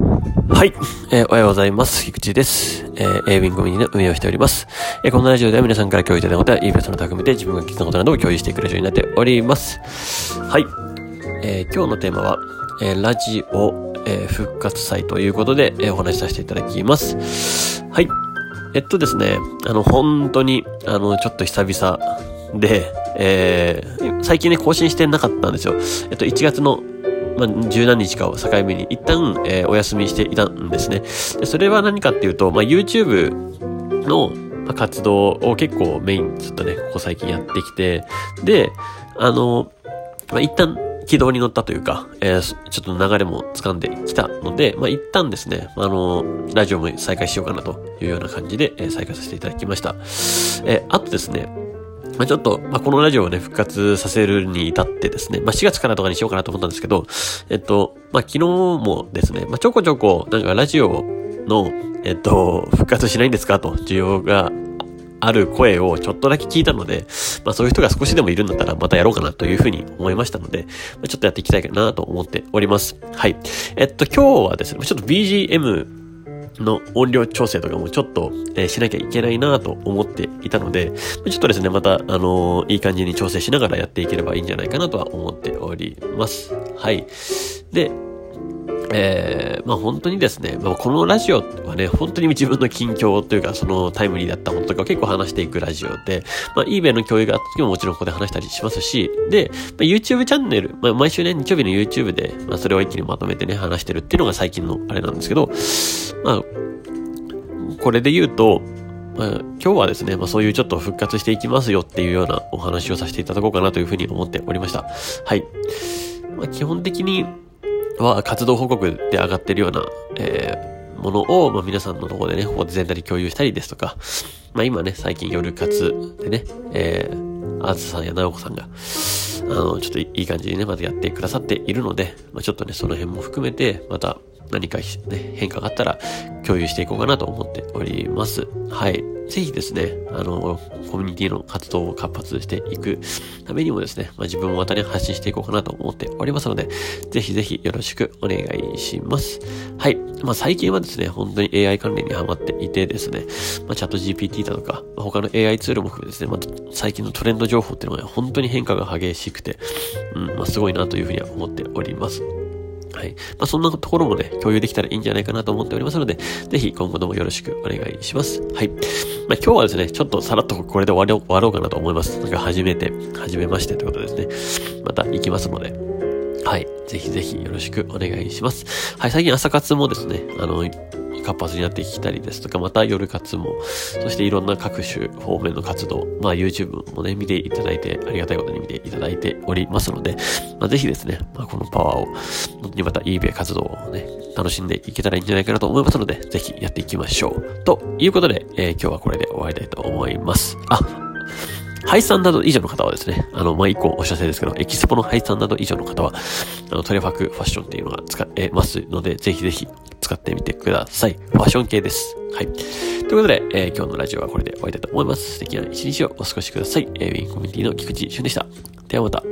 はい、えー、おはようございます。菊池です。えー、A ウィンコミュニティの運営をしております。えー、このラジオでは皆さんから共有いただいたことや、いいベストの匠で自分が聞いたことなどを共有していくラジオになっております。はい。えー、今日のテーマは、えー、ラジオ、えー、復活祭ということで、えー、お話しさせていただきます。はい。えっとですね、あの、本当に、あの、ちょっと久々で、えー、最近ね、更新してなかったんですよ。えっと、1月のまあ、十何日かを境目に一旦、えー、お休みしていたんですね。でそれは何かっていうと、まあ、YouTube の活動を結構メインずっとね、ここ最近やってきて、で、あの、まあ、一旦軌道に乗ったというか、えー、ちょっと流れも掴んできたので、まあ、一旦ですね、あの、ラジオも再開しようかなというような感じで、えー、再開させていただきました。えー、あとですね、まあ、ちょっと、まあ、このラジオをね、復活させるに至ってですね、まあ、4月からとかにしようかなと思ったんですけど、えっと、まあ、昨日もですね、まあ、ちょこちょこ、なんかラジオの、えっと、復活しないんですかと、需要がある声をちょっとだけ聞いたので、まあそういう人が少しでもいるんだったらまたやろうかなというふうに思いましたので、まあ、ちょっとやっていきたいかなと思っております。はい。えっと、今日はですね、ちょっと BGM の音量調整とかもちょっと、えー、しなきゃいけないなと思っていたので、ちょっとですね、また、あのー、いい感じに調整しながらやっていければいいんじゃないかなとは思っております。はい。で、えー、まあ本当にですね、まあ、このラジオはね、本当に自分の近況というか、そのタイムリーだったものとかを結構話していくラジオで、まあ eBay の共有があった時ももちろんここで話したりしますし、で、まあ、YouTube チャンネル、まあ毎週ね、日曜日の YouTube で、まあそれを一気にまとめてね、話してるっていうのが最近のあれなんですけど、まあ、これで言うと、まあ、今日はですね、まあそういうちょっと復活していきますよっていうようなお話をさせていただこうかなというふうに思っておりました。はい。まあ基本的に、は活動報告で上がってるような、えー、ものを、まあ、皆さんのところでね、ここで全体で共有したりですとか、まあ今ね、最近夜活でね、えー、あずさんやなおこさんが、あの、ちょっといい感じにね、まずやってくださっているので、まあちょっとね、その辺も含めて、また何か、ね、変化があったら共有していこうかなと思っております。はい。ぜひですね、あの、コミュニティの活動を活発していくためにもですね、まあ、自分をまたね、発信していこうかなと思っておりますので、ぜひぜひよろしくお願いします。はい。まあ、最近はですね、本当に AI 関連にハマっていてですね、まあ、チャット GPT だとか、他の AI ツールも含めですね、まあ、最近のトレンド情報っていうのが本当に変化が激しくて、うん、まあ、すごいなというふうには思っております。はい。まあ、そんなところもね、共有できたらいいんじゃないかなと思っておりますので、ぜひ今後ともよろしくお願いします。はい。まあ、今日はですね、ちょっとさらっとこれで終わろうかなと思います。なんか初めて、初めましてってことですね。また行きますので、はい。ぜひぜひよろしくお願いします。はい。最近朝活もですね、あの、活発になってきたりですとか、また夜活も、そしていろんな各種方面の活動、まあ YouTube もね、見ていただいて、ありがたいことに見ていただいておりますので、まあぜひですね、まあこのパワーを、にまた eBay 活動をね、楽しんでいけたらいいんじゃないかなと思いますので、ぜひやっていきましょう。ということで、えー、今日はこれで終わりたいと思います。あ、ハイスタンダード以上の方はですね、あの、まあ、一個お知らせですけど、エキスポのハイスタンダード以上の方は、あの、トレファクファッションっていうのが使えますので、ぜひぜひ使ってみてください。ファッション系です。はい。ということで、えー、今日のラジオはこれで終わりたいと思います。素敵な一日をお過ごしください。えー、ウィンコミュニティの菊池俊でした。ではまた。